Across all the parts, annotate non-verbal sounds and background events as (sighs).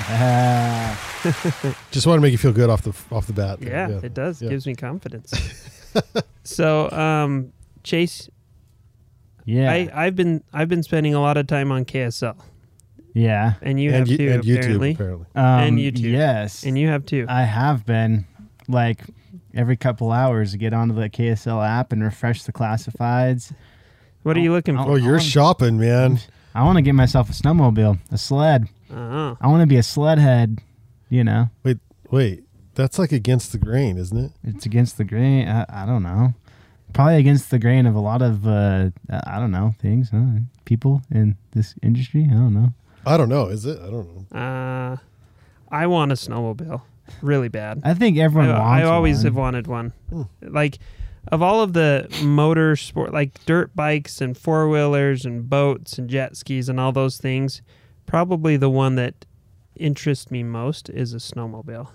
(laughs) Just want to make you feel good off the off the bat. there. Yeah, it does. Yeah. Gives me confidence. (laughs) so, um, Chase, yeah, I, I've been I've been spending a lot of time on KSL, yeah. and you and, have you- too, and YouTube apparently, apparently. Um, And YouTube. Yes, and you have too. I have been like every couple hours get onto the KSL app and refresh the classifieds. what are you looking for? Oh, you're on- shopping, man. I want to get myself a snowmobile, a sled. Oh, I want to be a sled head. You know, Wait, wait. that's like against the grain, isn't it? it's against the grain. I, I don't know. Probably against the grain of a lot of uh, I don't know things. Huh? People in this industry. I don't know. I don't know. Is it? I don't know. uh, I want a snowmobile, really bad. I think everyone I, wants. I always one. have wanted one. Hmm. Like of all of the motor sport, like dirt bikes and four wheelers and boats and jet skis and all those things, probably the one that interests me most is a snowmobile.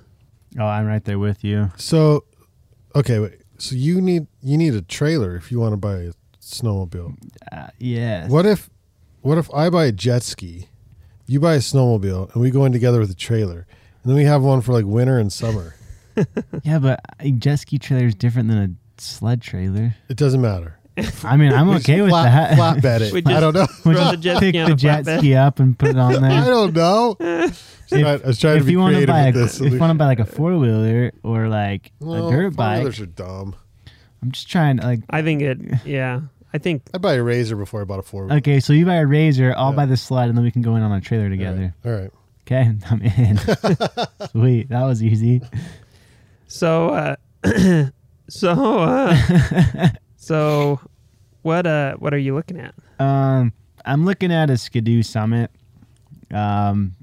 Oh, I'm right there with you. So, okay, wait. So you need you need a trailer if you want to buy a snowmobile. Uh, yes. What if what if I buy a jet ski, you buy a snowmobile, and we go in together with a trailer, and then we have one for like winter and summer. (laughs) Yeah, but a jet ski trailer is different than a sled trailer. It doesn't matter. I mean, I'm We (laughs) just okay with flat, that. Flatbed it. We I don't know. We Throw just the jet (laughs) pick ski on the jet ski up and put it on there. (laughs) I don't know. I was trying to be you creative buy a, with this. if you want to buy like a four wheeler or like No, a dirt bike, four-wheelers are dumb. I'm just trying to like. I think it. Yeah, I think I buy a razor before I bought a four. Okay, so you buy a razor, I'll Yeah. buy the sled, and then we can go in on a trailer together. right. All right. Okay, I'm in. Sweet, that was easy. so. Uh, (clears throat) so. Uh, so, what? Uh, what are you looking at? Um, I'm looking at a Skidoo Summit. Um,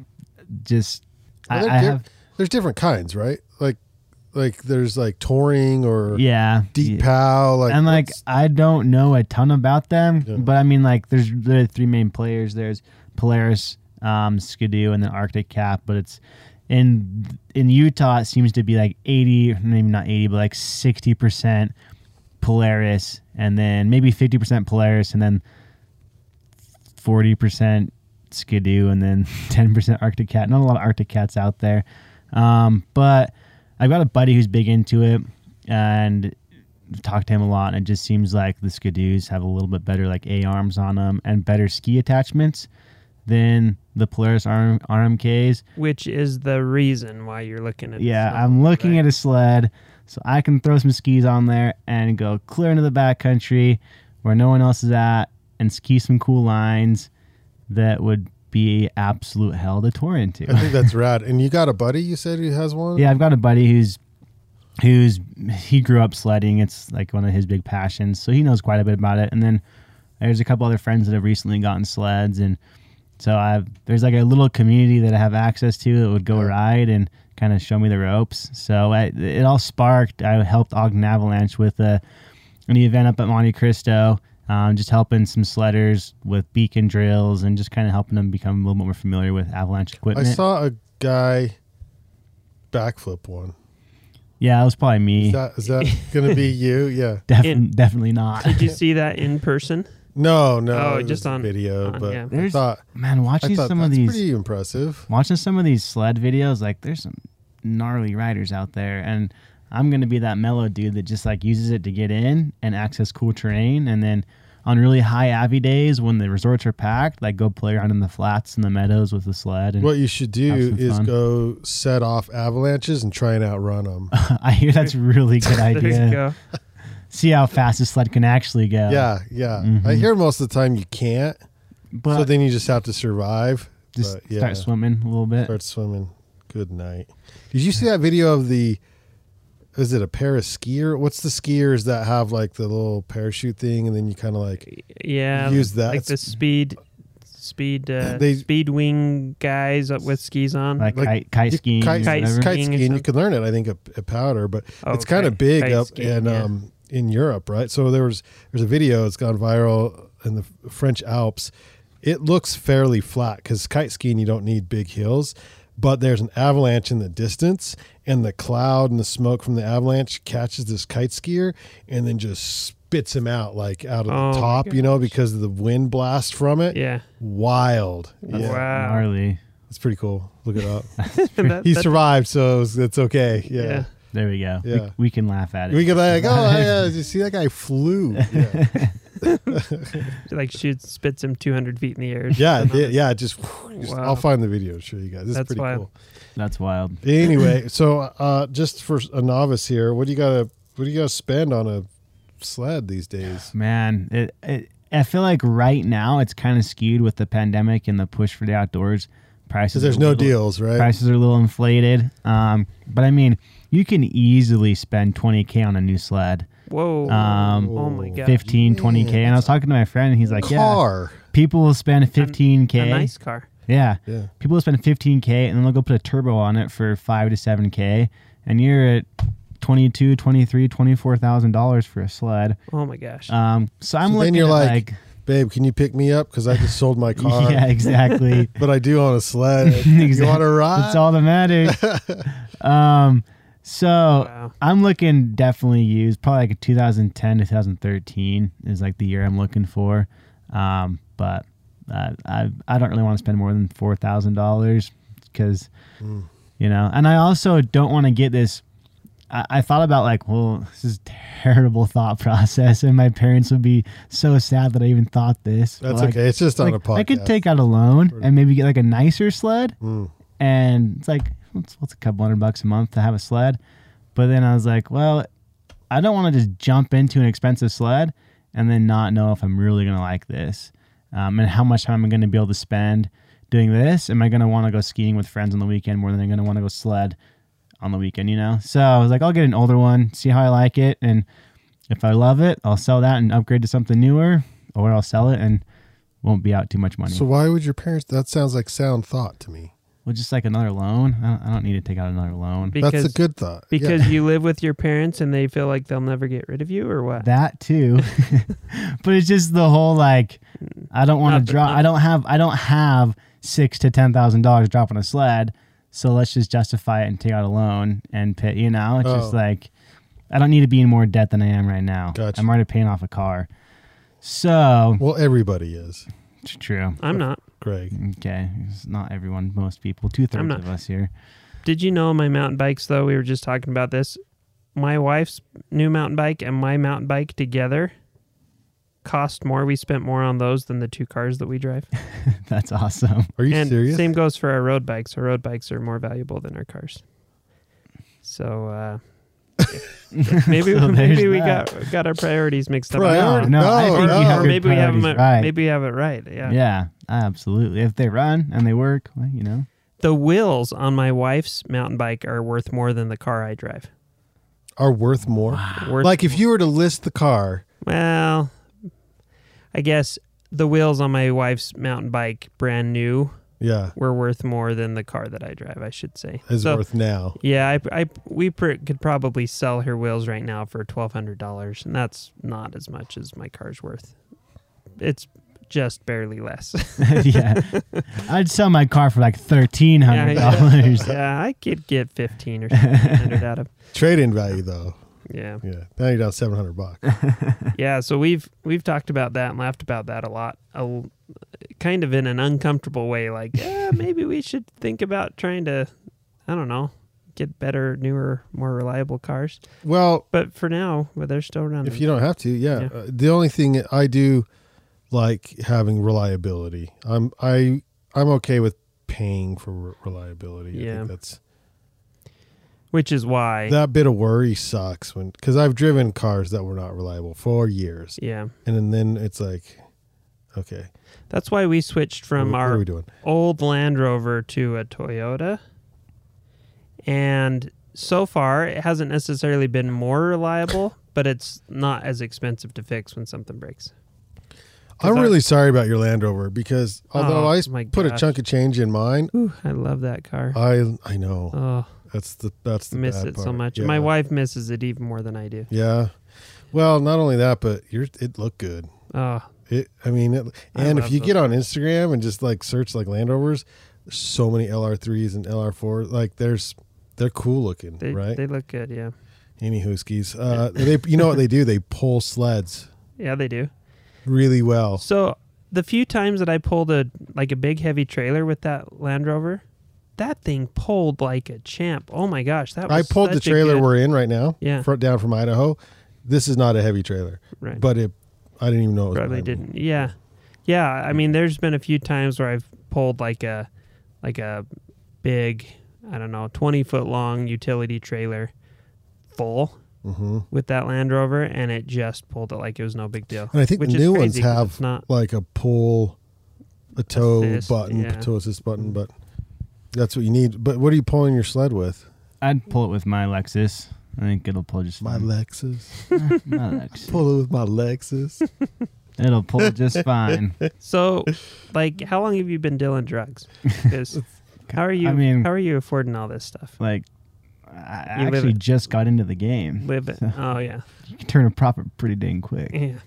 just Well, I, I di- have There's different kinds, right? Like, like there's like touring or yeah deep yeah. pow. Like, and like I don't know a ton about them, Yeah. but I mean like there's the three main players. There's Polaris, um, Skidoo, and then Arctic Cat. But it's in in Utah. It seems to be like eighty, maybe not eighty, but like sixty percent Polaris, and then maybe fifty percent Polaris, and then forty percent Skidoo, and then (laughs) ten percent Arctic Cat. Not a lot of Arctic Cats out there, um, but I've got a buddy who's big into it, and talked to him a lot, and it just seems like the Skidoos have a little bit better like A arms on them and better ski attachments than the Polaris RM, RMKs. Which is the reason why you're looking at? Yeah, snowmobile, I'm looking right? at a sled so I can throw some skis on there and go clear into the backcountry where no one else is at and ski some cool lines that would be absolute hell to tour into. I think that's (laughs) rad. And you got a buddy you said who has one? Yeah, I've got a buddy who's who's he grew up sledding. It's like one of his big passions, so he knows quite a bit about it. And then there's a couple other friends that have recently gotten sleds, and so I've there's like a little community that I have access to that would go Yeah. ride and kind of show me the ropes. So I, it all sparked. I helped Ogden Avalanche with a an event up at Monte Cristo. Um, just helping some sledders with beacon drills and just kind of helping them become a little bit more familiar with avalanche equipment. I saw a guy backflip one. yeah, it was probably me. Is that is that going to be (laughs) you? Yeah. Def- In- definitely not. Did you (laughs) see that in person? No, no. Oh, it just was on- video, on- but yeah. I There's- thought Man, I watching thought some of these pretty impressive. watching some of these sled videos, like there's some gnarly riders out there, and I'm gonna be that mellow dude that just like uses it to get in and access cool terrain, and then on really high Avi days when the resorts are packed, like go play around in the flats and the meadows with the sled. And What you should do is fun. go set off avalanches and try and outrun them. (laughs) I hear that's a really good (laughs) there you idea. Go. See how fast the sled can actually go. yeah, yeah. I Mhm. hear most of the time you can't, but so then you just have to survive. just but, yeah. start swimming a little bit. Start swimming. Good night. Did you see that video of the? Is it a pair of skier? What's the skiers that have like the little parachute thing, and then you kind of like Yeah, use that? like the speed, speed, uh, They- speed wing guys up with skis on. Like, Like, kite, kite skiing, kite, Kite whatever. skiing or. You something? can learn it, I think, at, at Powder, but it's kind Okay, of big kite up skiing, in yeah. um in Europe, right? So there was there's a video that's gone viral in the French Alps. It looks fairly flat because kite skiing you don't need big hills, but there's an avalanche in the distance, and the cloud and the smoke from the avalanche catches this kite skier and then just spits him out like out of Oh the top, you know, because of the wind blast from it. yeah, Wild, That's yeah, Wow. gnarly. it's pretty cool. Look it up. (laughs) That- he that- survived, so it's, it's okay. yeah. yeah. There we go. Yeah. We, we can laugh at it. We could like, oh yeah, did (laughs) you see that guy flew? (laughs) Yeah, like shoots, spits him 200 feet in the air. yeah, (laughs) yeah, yeah, just, just- Wow. I'll find the video and show you guys. This is That's pretty wild. cool. That's wild. Anyway, so uh, just for a novice here, what do you gotta, what do you gotta spend on a sled these days? Man, it, it I feel like right now it's kind of skewed with the pandemic and the push for the outdoors. Prices Because there's are no little- deals, right? Prices are a little inflated. Um, but I mean, you can easily spend 20k on a new sled. Whoa. Um, oh my god. 15, 20k. And I was talking to my friend and he's like, yeah, Car. people will spend 15k. A nice car. Yeah. Yeah. People will spend 15k and then they'll go put a turbo on it for 5 to 7k and you're at 22, 23, 24,000 dollars for a sled. Oh my gosh. Um, so I'm So then looking you're at like, like, Babe, can you pick me up? Because I just sold my (laughs) car. yeah, exactly. (laughs) But I do on a sled. (laughs) You Exactly. want to ride? That's all that matters. um, so wow. I'm looking definitely used, probably like a 2010 to 2013 is like the year I'm looking for. Um, but uh, I I don't really want to spend more than four thousand dollars because Mm. you know, and I also don't want to get this. I, I thought about like, well, this is terrible thought process, and my parents would be so sad that I even thought this. That's like, okay. It's just on like, a podcast. I could take out a loan and maybe get like a nicer sled Mm. and it's like what's, what's a couple hundred bucks a month to have a sled but then i was like well i don't want to just jump into an expensive sled and then not know if i'm really going to like this um, and how much time am i'm going to be able to spend doing this am i going to want to go skiing with friends on the weekend more than i'm going to want to go sled on the weekend you know so i was like i'll get an older one see how i like it and if i love it i'll sell that and upgrade to something newer or i'll sell it and won't be out too much money So why would your parents? That sounds like sound thought to me. well, just like another loan. I don't, I don't need to take out another loan. Because That's a good thought. Yeah. because you live with your parents and they feel like they'll never get rid of you or what? That too, (laughs) (laughs) but it's just the whole like I don't want to drop. I don't have. I don't have six to ten thousand dollars dropping a sled. So let's just justify it and take out a loan and pay. You know, it's just Oh. like I don't need to be in more debt than I am right now. Gotcha. I'm already paying off a car. So well, everybody is. it's true. I'm not. Greg. Okay, it's not everyone. Most people. Two thirds of us here. Did you know my mountain bikes though? We were just talking about this. My wife's new mountain bike and my mountain bike together cost more. We spent more on those than the two cars that we drive. (laughs) That's awesome. Are you and serious? same goes for our road bikes. Our road bikes are more valuable than our cars. So uh (laughs) maybe So (laughs) maybe we that. got got our priorities mixed up. Priority- No, I No, think no. you have or maybe we have them at- right. maybe we have it right. Yeah. yeah, absolutely. If they run and they work, well, you know. The wheels on my wife's mountain bike are worth more than the car I drive. Are worth more. Worth Like if you were to list the car, Well, I guess the wheels on my wife's mountain bike, brand new, yeah, were worth more than the car that I drive. I should say. is So, worth now. Yeah, I, I we pr- could probably sell her wheels right now for twelve hundred dollars, and that's not as much as my car's worth. It's just barely less. (laughs) (laughs) yeah, I'd sell my car for like thirteen hundred dollars. yeah, I could get fifteen or something hundred out of. (laughs) Trade in value though. Yeah, Yeah, now you're down seven hundred bucks. (laughs) yeah. So we've we've talked about that and laughed about that a lot, a, kind of in an uncomfortable way. Like, yeah, (laughs) maybe we should think about trying to, I don't know, get better, newer, more reliable cars. Well, But for now, well, they're still running. if you don't have to, yeah. Yeah. Uh, the only thing I do like having reliability. I'm I I'm okay with paying for re- reliability. I Yeah. think that's Which is why, that bit of worry sucks when because I've driven cars that were not reliable for years, yeah, and then, then it's like, okay, that's why we switched from what, what our doing? old Land Rover to a Toyota. And so far, it hasn't necessarily been more reliable, (laughs) but it's not as expensive to fix when something breaks. I'm I- really sorry about your Land Rover because although Oh, I put a chunk of change in mine, Ooh, I love that car. I I know oh, that's the that's the miss it so much. Yeah. My wife misses it even more than I do. Yeah. Well, not only that, but you're it looked good. Oh, It, I mean, it, I and if you those get on Instagram and just like search like Land Rovers, so many LR3s and LR4s. Like, there's they're cool looking, they right? they look good. Yeah, Any Huskies. Uh, (laughs) they, you know what they do? They pull sleds yeah, they do. really well. So the few times that I pulled a like a big heavy trailer with that Land Rover, that thing pulled like a champ. Oh my gosh, that was I pulled the trailer we're in right now, Yeah. front down from Idaho. This is not a heavy trailer, right. but it. I didn't even know it was probably didn't. Yeah, yeah. I mean, there's been a few times where I've pulled like a like a big, I don't know, twenty foot long utility trailer full Mhm. with that Land Rover, and it just pulled it like it was no big deal. And I think the new ones have not. like a pull, a tow Assist, button, yeah. tow assist button, but that's what you need. But what are you pulling your sled with? I'd pull it with my Lexus. I think it'll pull just My fine. Lexus. (laughs) Eh, my Lexus. Pull it with my Lexus. (laughs) It'll pull just fine. (laughs) So, like, how long have you been dealing drugs? 'Cause how are you? I mean- how are you affording all this stuff? Like, I You live actually it- just got into the game. Live it. Oh yeah, You can turn a profit pretty dang quick. yeah,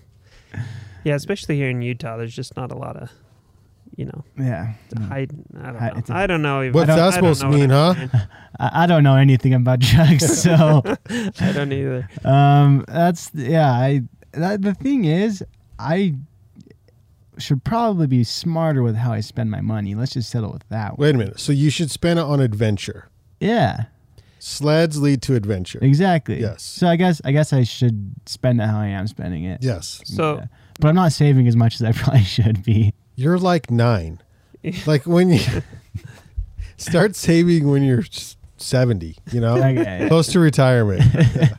yeah. Especially here in Utah, there's just not a lot of, you know, Yeah. Mm. hide. I don't Hi- know. it's a- I don't know. Even, What's I don't- that supposed to mean, huh? (laughs) I, I don't know anything about (laughs) drugs, so I don't either. um, that's yeah. I that, the thing is, I should probably be smarter with how I spend my money. Let's just settle with that. Wait a minute. So you should spend it on adventure. Yeah, Sleds lead to adventure. exactly. Yes. So I guess I guess I should spend it how I am spending it. Yes. So Yeah. but I'm not saving as much as I probably (laughs) should be. You're like nine. (laughs) like when you (laughs) start saving when you're 70, you know, Okay. close to retirement. (laughs)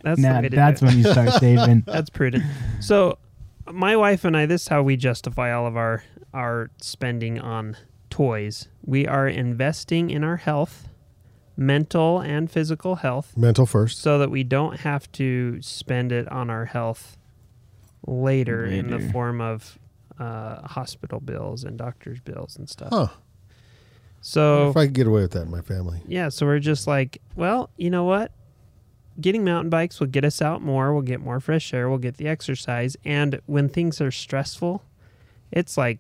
that's Now the way to that's when you start saving. That's prudent. So, my wife and I, this is how we justify all of our our spending on toys. We are investing in our health, mental and physical health, Mental first. so that we don't have to spend it on our health later, in the form of uh, hospital bills and doctor's bills and stuff. Huh. So, if I could get away with that in my family. yeah, so we're just like, well, you know what? Getting mountain bikes will get us out more. We'll get more fresh air. We'll get the exercise. And when things are stressful, it's like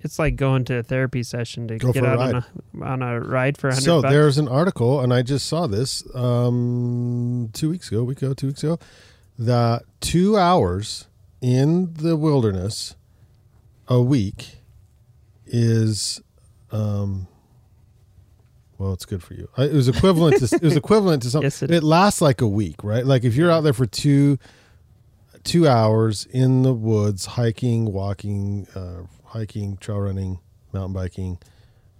it's like going to a therapy session to Go get for a out on a on a ride for a hundred So bucks. there's an article, and I just saw this um, two weeks ago, week ago, two weeks ago, that two hours in the wilderness a week is, um, well, it's good for you. It was equivalent to it was equivalent to (laughs) something. Yes, it it lasts like a week, right? Like if you're out there for two two hours in the woods, hiking, walking, uh, hiking, trail running, mountain biking,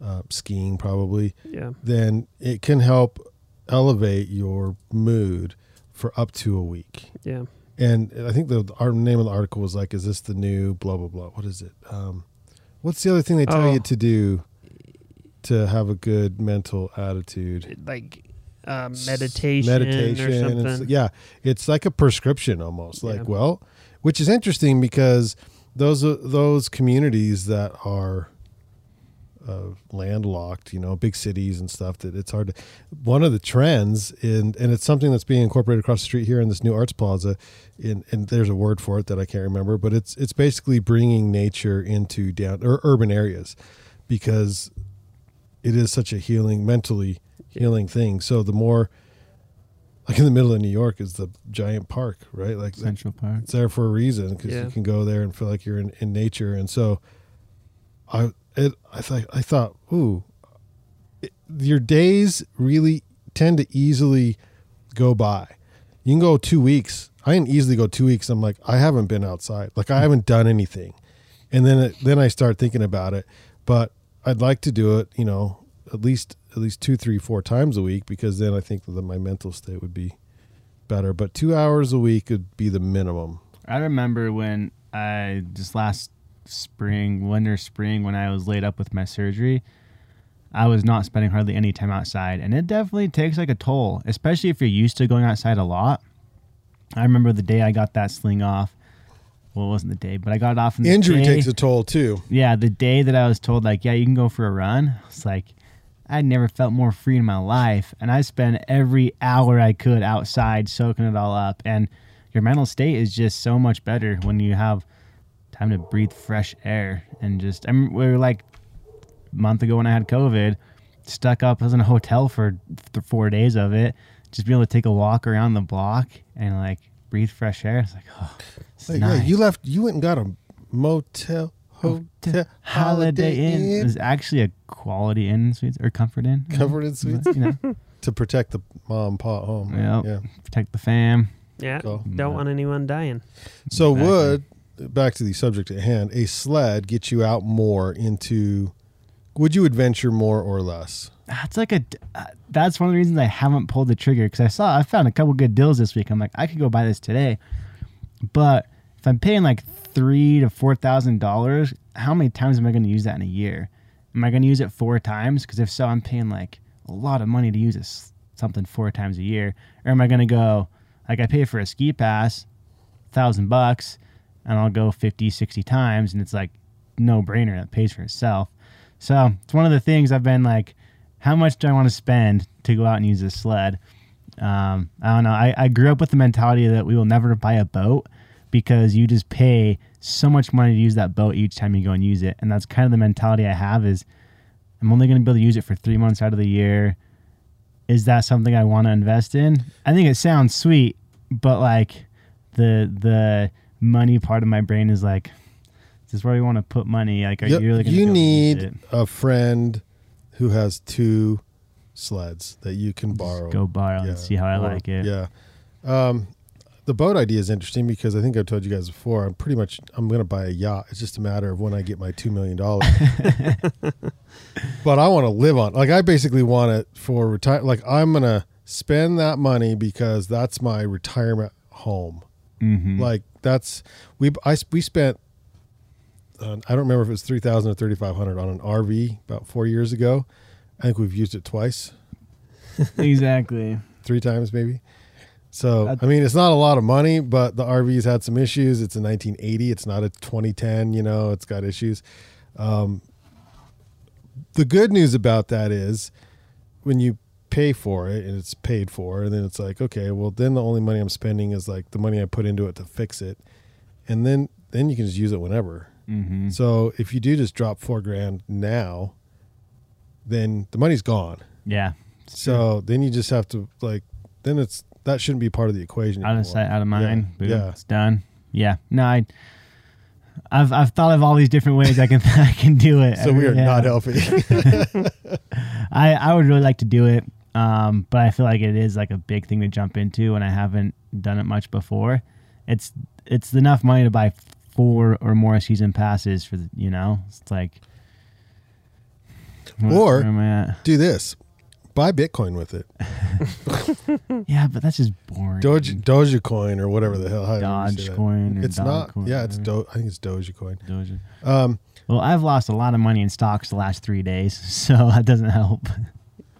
uh, skiing, probably yeah, then it can help elevate your mood for up to a week. yeah. And I think the our name of the article was like, "Is this the new blah blah blah?" What is it? Um, what's the other thing they tell Oh. you to do to have a good mental attitude? Like uh, meditation, meditation, something. yeah, it's like a prescription almost. Like, Yeah. well, which is interesting because those those communities that are uh, landlocked, you know, big cities and stuff. That it's hard to. One of the trends in, and it's something that's being incorporated across the street here in this new arts plaza. In and there's a word for it that I can't remember, but it's it's basically bringing nature into down or urban areas because it is such a healing mentally healing thing. So the more like in the middle of New York is the giant park, right? Like Central Park. it's there for a reason because Yeah. you can go there and feel like you're in, in nature. And so I it I thought I thought ooh, it, your days really tend to easily go by. You can go two weeks. I can easily go two weeks. I'm like, I haven't been outside. Like I haven't done anything, and then it, then I start thinking about it. But I'd like to do it. You know, at least at least two, three, four times a week because then I think that my mental state would be better. But two hours a week would be the minimum. I remember when I just last spring, winter, spring, when I was laid up with my surgery, I was not spending hardly any time outside. And it definitely takes like a toll, especially if you're used to going outside a lot. I remember the day I got that sling off. Well, it wasn't the day, but I got it off in the Injury day- takes a toll too. Yeah, the day that I was told, like, yeah, you can go for a run, it's like, I never felt more free in my life. And I spent every hour I could outside soaking it all up. And your mental state is just so much better when you have time to breathe fresh air. And just, I remember we were like a month ago when I had COVID, stuck up. I was in a hotel for th- four days of it. Just be able to take a walk around the block and like breathe fresh air. It's like, oh, it's Like, nice. Yeah, you left. You went and got a motel, hotel, Holiday Inn. It was actually a Quality Inn suites or Comfort Inn. Comfort Inn Suites? You know, (laughs) to protect the mom and pop home. Yep. Yeah. protect the fam. Yeah. Cool. Don't want anyone dying. So Exactly. would back to the subject at hand, a sled get you out more into? Would you adventure more or less? That's like a. Uh, that's one of the reasons I haven't pulled the trigger because I saw I found a couple good deals this week. I'm like, I could go buy this today, but if I'm paying like three to four thousand dollars, how many times am I going to use that in a year? Am I going to use it four times? Because if so, I'm paying like a lot of money to use this something four times a year. Or am I going to go like I pay for a ski pass, thousand bucks, and I'll go 50, 60 times, and it's like no brainer that pays for itself. So it's one of the things I've been like, how much do I want to spend to go out and use this sled? Um, I don't know. I, I grew up with the mentality that we will never buy a boat because you just pay so much money to use that boat each time you go and use it. And that's kind of the mentality I have is I'm only going to be able to use it for three months out of the year. Is that something I want to invest in? I think it sounds sweet, but like the the money part of my brain is like, this is where you want to put money? Like, are Yep, you really going to you need a friend who has two sleds that you can borrow. go borrow Yeah, and see how I or- like it. Yeah. Um, the boat idea is interesting because I think I've told you guys before. I'm pretty much I'm going to buy a yacht. It's just a matter of when I get my two million dollars. (laughs) (laughs) but I want to live on. Like I basically want it for retire. Like I'm going to spend that money because that's my retirement home. Mm-hmm. Like that's we I we spent. Uh, I don't remember if it was three thousand or thirty five hundred on an RV about four years ago. I think we've used it twice (laughs) exactly. three times maybe. So I mean, it's not a lot of money, but the RV's had some issues. It's a 1980. It's not a 2010. You know, it's got issues. Um, the good news about that is when you pay for it and it's paid for, and then it's like, okay, well, then the only money I'm spending is like the money I put into it to fix it, and then then you can just use it whenever. Mm-hmm. So if you do just drop four grand now, then the money's gone. Yeah. So then you just have to like then it's that shouldn't be part of the equation. Out of sight, out of mind. Yeah. Boom, yeah. It's done. Yeah. No, I. I've I've thought of all these different ways I can (laughs) I can do it. So we are Yeah. not healthy. (laughs) I I would really like to do it, um, but I feel like it is like a big thing to jump into, and I haven't done it much before. It's it's enough money to buy four or more season passes for the, you know. It's like. Or- where am I at? do this. Buy Bitcoin with it. (laughs) Yeah, but that's just boring. Doge Dogecoin or whatever the hell. Dogecoin It's not. Dogcoin, Yeah, it's. Do. I think it's Dogecoin. Doge. Um, Well, I've lost a lot of money in stocks the last three days, (laughs) so that doesn't help.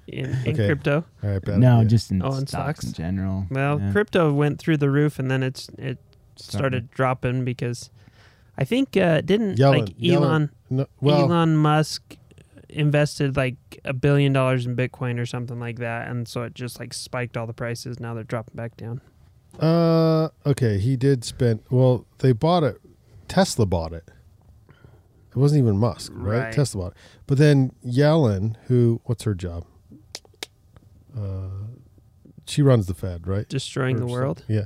In, in Okay. crypto. all right, bad no, idea. just in, Oh, in stocks, stocks? in general. Well, Yeah. crypto went through the roof and then it's it started dropping because I think uh, didn't Yellen- like Elon No, well, Elon Musk invested like a billion dollars in Bitcoin or something like that, and so it just like spiked all the prices. Now they're dropping back down. uh, okay, he did spend. Well, they bought it. Tesla bought it. It wasn't even Musk, right? Right. Tesla bought it. But then Yellen, who, what's her job? Uh, she runs the Fed, right? Destroying the world. Yeah.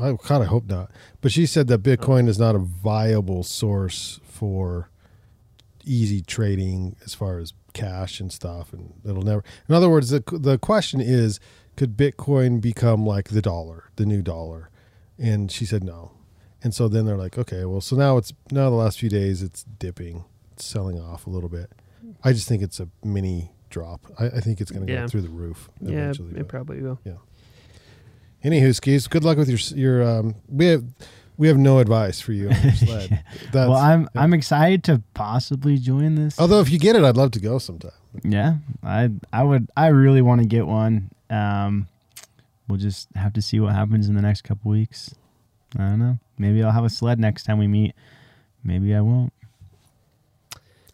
I God, I hope not. But she said that Bitcoin is not a viable source for easy trading as far as cash and stuff, and it'll never. In other words, the the question is, could Bitcoin become like the dollar, the new dollar? And she said no. And so then they're like, okay, well, so now it's now the last few days it's dipping, it's selling off a little bit. I just think it's a mini drop. I, I think it's going to Yeah. go through the roof Yeah, eventually. it but- probably will. Yeah. Anywho, skis. Good luck with your your. Um, we have we have no advice for you on your (laughs) sled. Well, I'm yeah. I'm excited to possibly join this. Although if you get it, I'd love to go sometime. Yeah, I I would I really want to get one. Um, we'll just have to see what happens in the next couple weeks. I don't know. Maybe I'll have a sled next time we meet. Maybe I won't.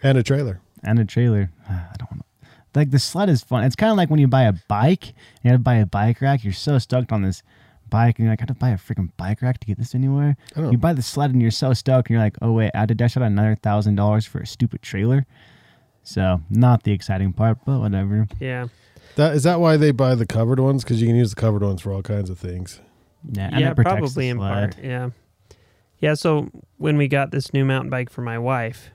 And a trailer. And a trailer. (sighs) I don't want to. Like the sled is fun. It's kind of like when you buy a bike. You have to buy a bike rack. You're so stoked on this bike, and you're like, I have to buy a freaking bike rack to get this anywhere. You buy the sled, and you're so stoked, and you're like, oh wait, I had to dash out another thousand dollars for a stupid trailer. So not the exciting part, but whatever. Yeah. That is that why they buy the covered ones because you can use the covered ones for all kinds of things. Yeah, and yeah, it probably the in part. Yeah. Yeah. So when we got this new mountain bike for my wife,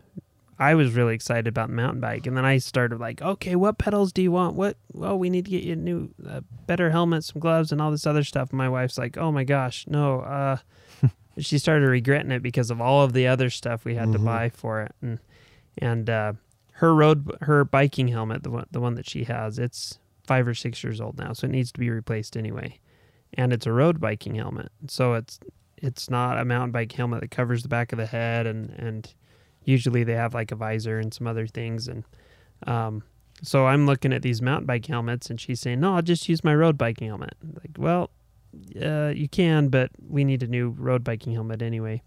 I was really excited about the mountain bike, and then I started like, okay, what pedals do you want? What? Well, we need to get you a new, uh, better helmet, some gloves, and all this other stuff. And my wife's like, oh my gosh, no. Uh, (laughs) she started regretting it because of all of the other stuff we had to Mhm. buy for it, and and uh, her road, her biking helmet, the one, the one that she has, it's five or six years old now, so it needs to be replaced anyway. And it's a road biking helmet, so it's it's not a mountain bike helmet that covers the back of the head, and and usually they have like a visor and some other things, and um, so I'm looking at these mountain bike helmets, and she's saying, "No, I'll just use my road biking helmet." Like, well, uh, you can, but we need a new road biking helmet anyway.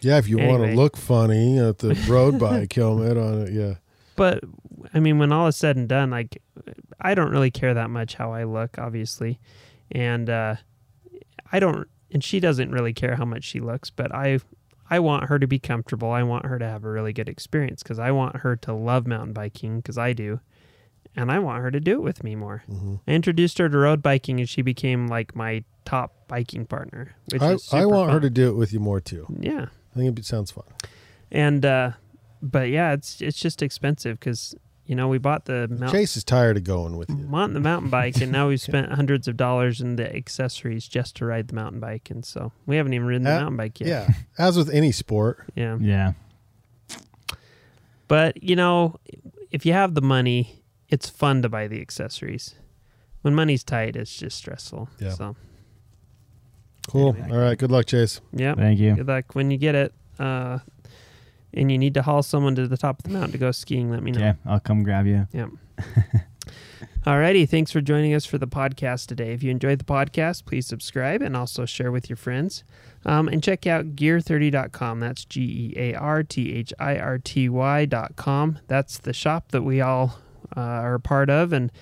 Yeah, if you want to look funny at the (laughs) road bike helmet on it, yeah. but I mean, when all is said and done, like I don't really care that much how I look, obviously, and uh, I don't, and she doesn't really care how much she looks, but I, I want her to be comfortable. I want her to have a really good experience because I want her to love mountain biking because I do, and I want her to do it with me more. hmm I introduced her to road biking, and she became like my top biking partner. Which I, I want her to do it with you more too. yeah. I think it sounds fun. And uh but yeah, it's it's just expensive because you know we bought the mount, Chase is tired of going with you. want the mountain bike, and now we've (laughs) spent hundreds of dollars in the accessories just to ride the mountain bike, and so we haven't even ridden the Uh, mountain bike yet. Yeah, as with any sport. (laughs) yeah. Yeah. But you know, if you have the money, it's fun to buy the accessories. When money's tight, it's just stressful. Yeah. So Cool. Anyway. All right. Good luck, Chase. yeah. Thank you. Good luck when you get it. Uh, and you need to haul someone to the top of the mountain to go skiing. Let me know. Yeah, I'll come grab you. Yeah. (laughs) Alrighty, thanks for joining us for the podcast today. If you enjoyed the podcast, please subscribe and also share with your friends. Um, and check out gear30.com. That's G E A R T H I R T Y.com. That's the shop that we all uh, are a part of. And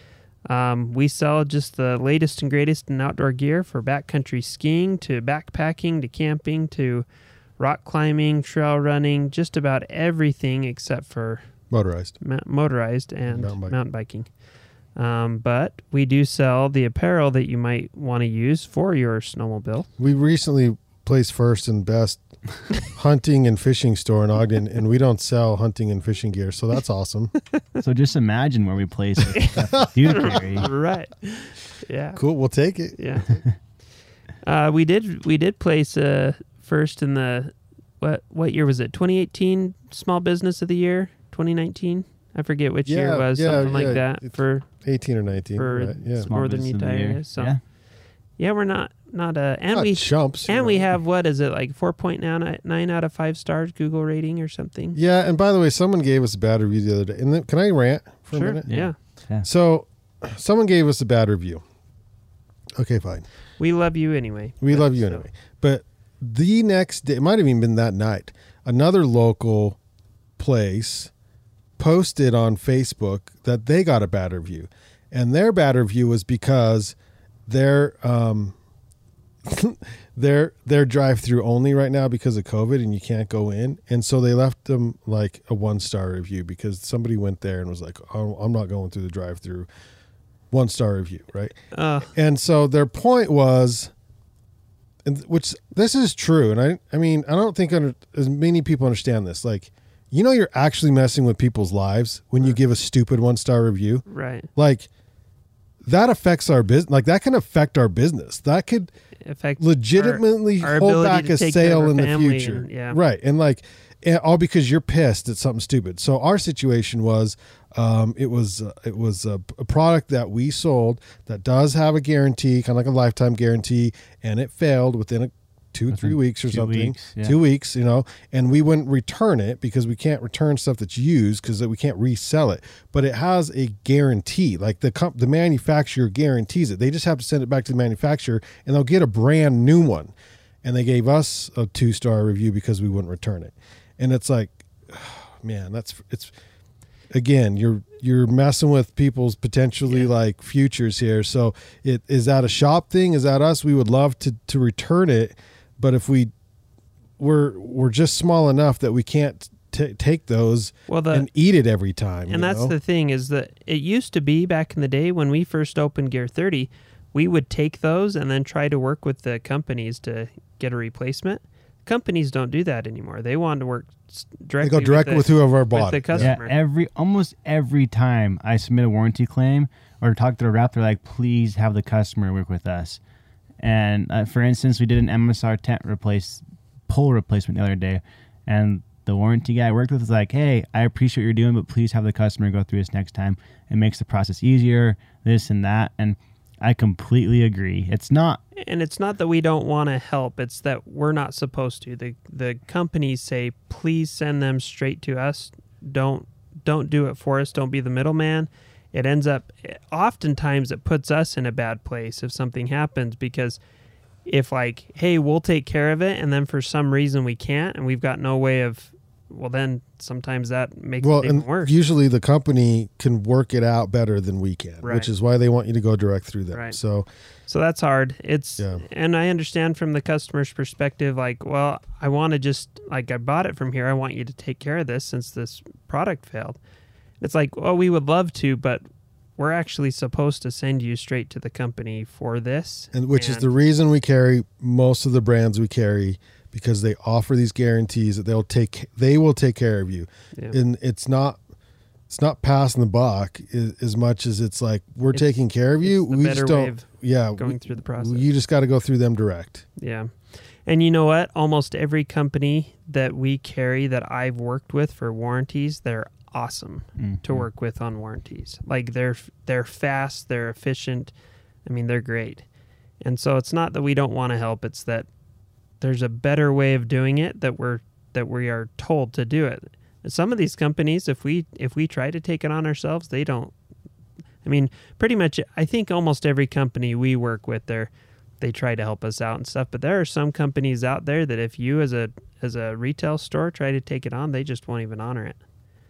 um, we sell just the latest and greatest in outdoor gear for backcountry skiing to backpacking to camping to rock climbing, trail running, just about everything except for Motorized. mo- motorized and Mountain mountain, biking. Um, but we do sell the apparel that you might want to use for your snowmobile. We recently placed first and best (laughs) hunting and fishing store in Ogden, and we don't sell hunting and fishing gear, so that's awesome. (laughs) So just imagine where we place it. (laughs) you carry. right. Yeah. Cool. We'll take it. Yeah. uh, we did we did place uh, first in the what what year was it? 2018 Small Business of the Year. 2019. I forget which year it was. yeah, something like that It's- for 18 or 19. For- right? Yeah. Small- Northern Business of the Utah area, so- Yeah. yeah. We're not not uh and Not we chumps. and we know. have what is it like 4.9 out of five stars Google rating or something. Yeah, and by the way, someone gave us a bad review the other day. And then, can I rant for a Sure. minute? Yeah. So, someone gave us a bad review. Okay, fine. We love you anyway. We But- love you so- anyway. But the next day, it might have even been that night, another local place posted on Facebook that they got a bad review. And their bad review was because their um (laughs) their their drive through only right now because of COVID and you can't go in. And so they left them like a one star review because somebody went there and was like, oh, I'm not going through the drive through. One star review, right? Uh, And so their point was, and which this is true, and I I mean I don't think under, as many people understand this. Like You know you're actually messing with people's lives when you give a stupid one star review. Right. Like that affects our business. Like that can affect our business. That could Affect legitimately our hold back a take care of sale in the future. and- yeah. Right. And like all because you're pissed at something stupid. So our situation was um, it was uh, it was a, a product that we sold that does have a guarantee, kind of like a lifetime guarantee, and it failed within a two three weeks or two something. weeks, yeah. two weeks you know and we wouldn't return it because we can't return stuff that's used because we can't resell it. But it has a guarantee like the comp- the manufacturer guarantees it. They just have to send it back to the manufacturer and they'll get a brand new one. And they gave us a two star review because we wouldn't return it and it's like (sighs) man that's it's again you're you're messing with people's potentially like futures here. So it is that a shop thing? Is that us? We would love to to return it. But if we we're we're just small enough that we can't t- take those Well, the and eat it every time you and that's know? the thing is that it used to be back in the day when we first opened Gear 30, we would take those and then try to work with the companies to get a replacement. Companies don't do that anymore. They want to work s- they directly go directly with, the, whoever with bought the it. Yeah. customer. Yeah, every almost every time I submit a warranty claim or talk to a rep, they're like, "Please have the customer work with us." And uh, for instance, we did an MSR tent replace pole replacement the other day, and the warranty guy I worked with was like, "Hey, I appreciate what you're doing, but please have the customer go through this next time. It makes the process easier. This and that." And I completely agree. It's not and it's not that we don't want to help it's that we're not supposed to. The the companies say please send them straight to us. Don't don't do it for us. Don't be the middleman. It ends up oftentimes it puts us in a bad place if something happens because if like hey we'll take care of it and then for some reason we can't and we've got no way of well then sometimes that makes well it and worse usually the company can work it out better than we can Right. which is why they want you to go direct through them Right. so So that's hard. It's Yeah. and I understand from the customer's perspective like, well, I want to just like I bought it from here. I want you to take care of this since this product failed. It's like, well, we would love to, but we're actually supposed to send you straight to the company for this. and which is the reason we carry most of the brands we carry because they offer these guarantees that they'll take they will take care of you Yeah. and it's not it's not passing the buck as, much as it's like we're It's- taking care of you we better just don't yeah going we- through the process. you just got to go through them direct Yeah. And you know what? Almost every company that we carry that I've worked with for warranties, they're awesome to Mhm. work with on warranties. Like they're they're fast, they're efficient. I mean, they're great. And so it's not that we don't want to help, it's that there's a better way of doing it that we're that we are told to do it. Some of these companies if we if we try to take it on ourselves, they don't I mean, pretty much I think almost every company we work with they're they try to help us out and stuff, but there are some companies out there that if you as a as a retail store try to take it on, they just won't even honor it.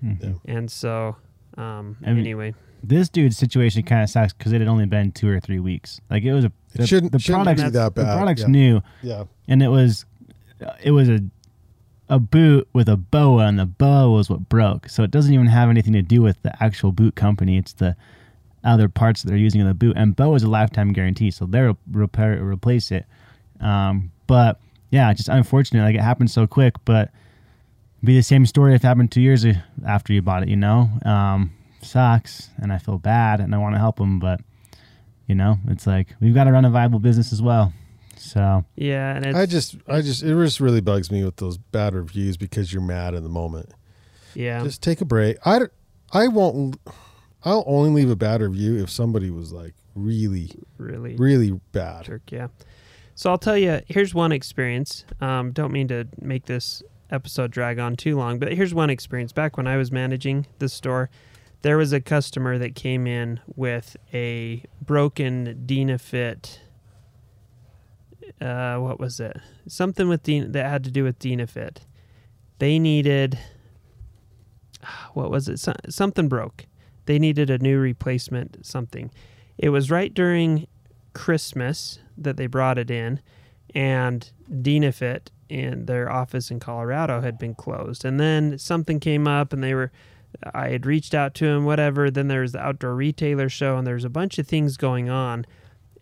Mhm. And so um I mean, anyway, This dude's situation kind of sucks because it had only been two or three weeks. Like it was a it shouldn't, the shouldn't product's be that the product's yeah. new. yeah and it was it was a a boot with a boa and the boa was what broke so it doesn't even have anything to do with the actual boot company it's the other parts that they're using in the boot and boa is a lifetime guarantee so they'll repair replace it um, but yeah just unfortunate like it happened so quick but be the same story if it happened two years after you bought it you know um, sucks and i feel bad and i want to help them but you know it's like we've got to run a viable business as well so yeah, and it's i just i just it just really bugs me with those bad reviews because you're mad in the moment yeah. just take a break i don't- i won't i'll only leave a bad review if somebody was like really really really bad jerk, yeah. So I'll tell you, here's one experience. Um, don't mean to make this episode drag on too long, but here's one experience. Back when I was managing the store, there was a customer that came in with a broken Dynafit. Uh, what was it? Something with Dyn- that had to do with Dynafit. They needed. (sighs) What was it? So- something broke. They needed a new replacement. Something. It was right during Christmas that they brought it in, and Dynafit in their office in Colorado had been closed. And then something came up, and they were. I had reached out to him, whatever. Then there was the outdoor retailer show, and there was a bunch of things going on,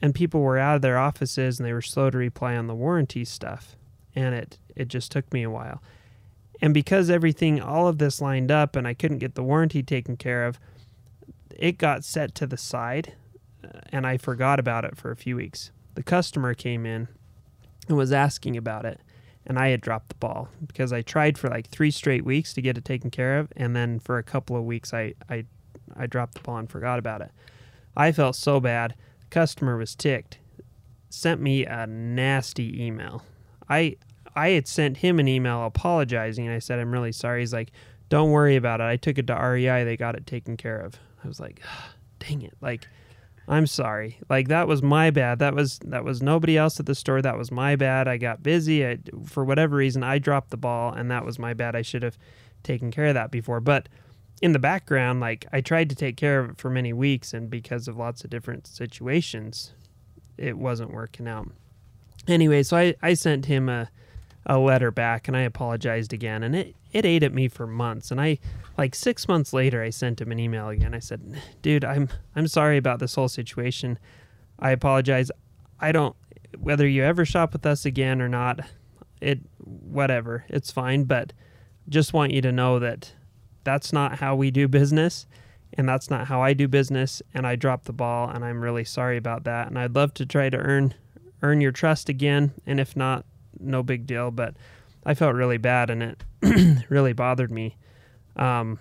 and people were out of their offices, and they were slow to reply on the warranty stuff, and it it just took me a while. And because everything, all of this lined up and I couldn't get the warranty taken care of, it got set to the side uh, and I forgot about it for a few weeks. The customer came in and was asking about it and I had dropped the ball because I tried for like three straight weeks to get it taken care of, and then for a couple of weeks I I, I dropped the ball and forgot about it. I felt so bad. Customer was ticked. Sent me a nasty email. I I had sent him an email apologizing, I said I'm really sorry. He's like, "Don't worry about it. I took it to REI. They got it taken care of." I was like, "Dang it!" Like I'm sorry. Like that was my bad. That was that was nobody else at the store. That was my bad. I got busy. I, for whatever reason, I dropped the ball, and that was my bad. I should have taken care of that before. But in the background, like I tried to take care of it for many weeks, and because of lots of different situations, it wasn't working out. Anyway, so I, I sent him a a letter back and I apologized again and it, it ate at me for months and I like six months later I sent him an email again. I said, dude, I'm I'm sorry about this whole situation. I apologize. I don't whether you ever shop with us again or not, it whatever, it's fine, but just want you to know that that's not how we do business and that's not how I do business and I dropped the ball and I'm really sorry about that and I'd love to try to earn earn your trust again and if not no big deal, but I felt really bad and it (clears throat) really bothered me. Um,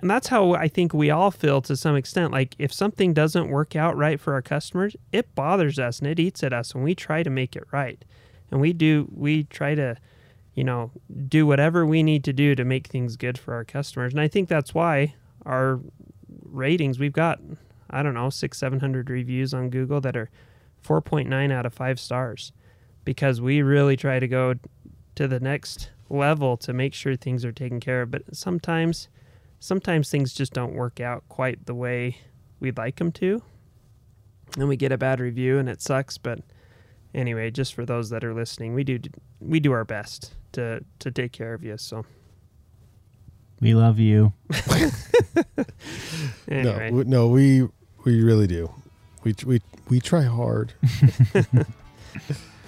and that's how I think we all feel to some extent. Like if something doesn't work out right for our customers, it bothers us and it eats at us, and we try to make it right. And we do, we try to, you know, do whatever we need to do to make things good for our customers. And I think that's why our ratings, we've got, I don't know, six, 700 reviews on Google that are 4.9 out of five stars because we really try to go to the next level to make sure things are taken care of. But sometimes, sometimes things just don't work out quite the way we'd like them to, and we get a bad review, and it sucks. But anyway, just for those that are listening, we do we do our best to to take care of you. So we love you. (laughs) anyway. No, no, we we really do. We we we try hard. (laughs)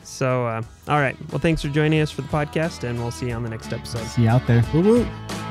So, uh, all right. Well, thanks for joining us for the podcast, and we'll see you on the next episode. See you out there. Woo woo.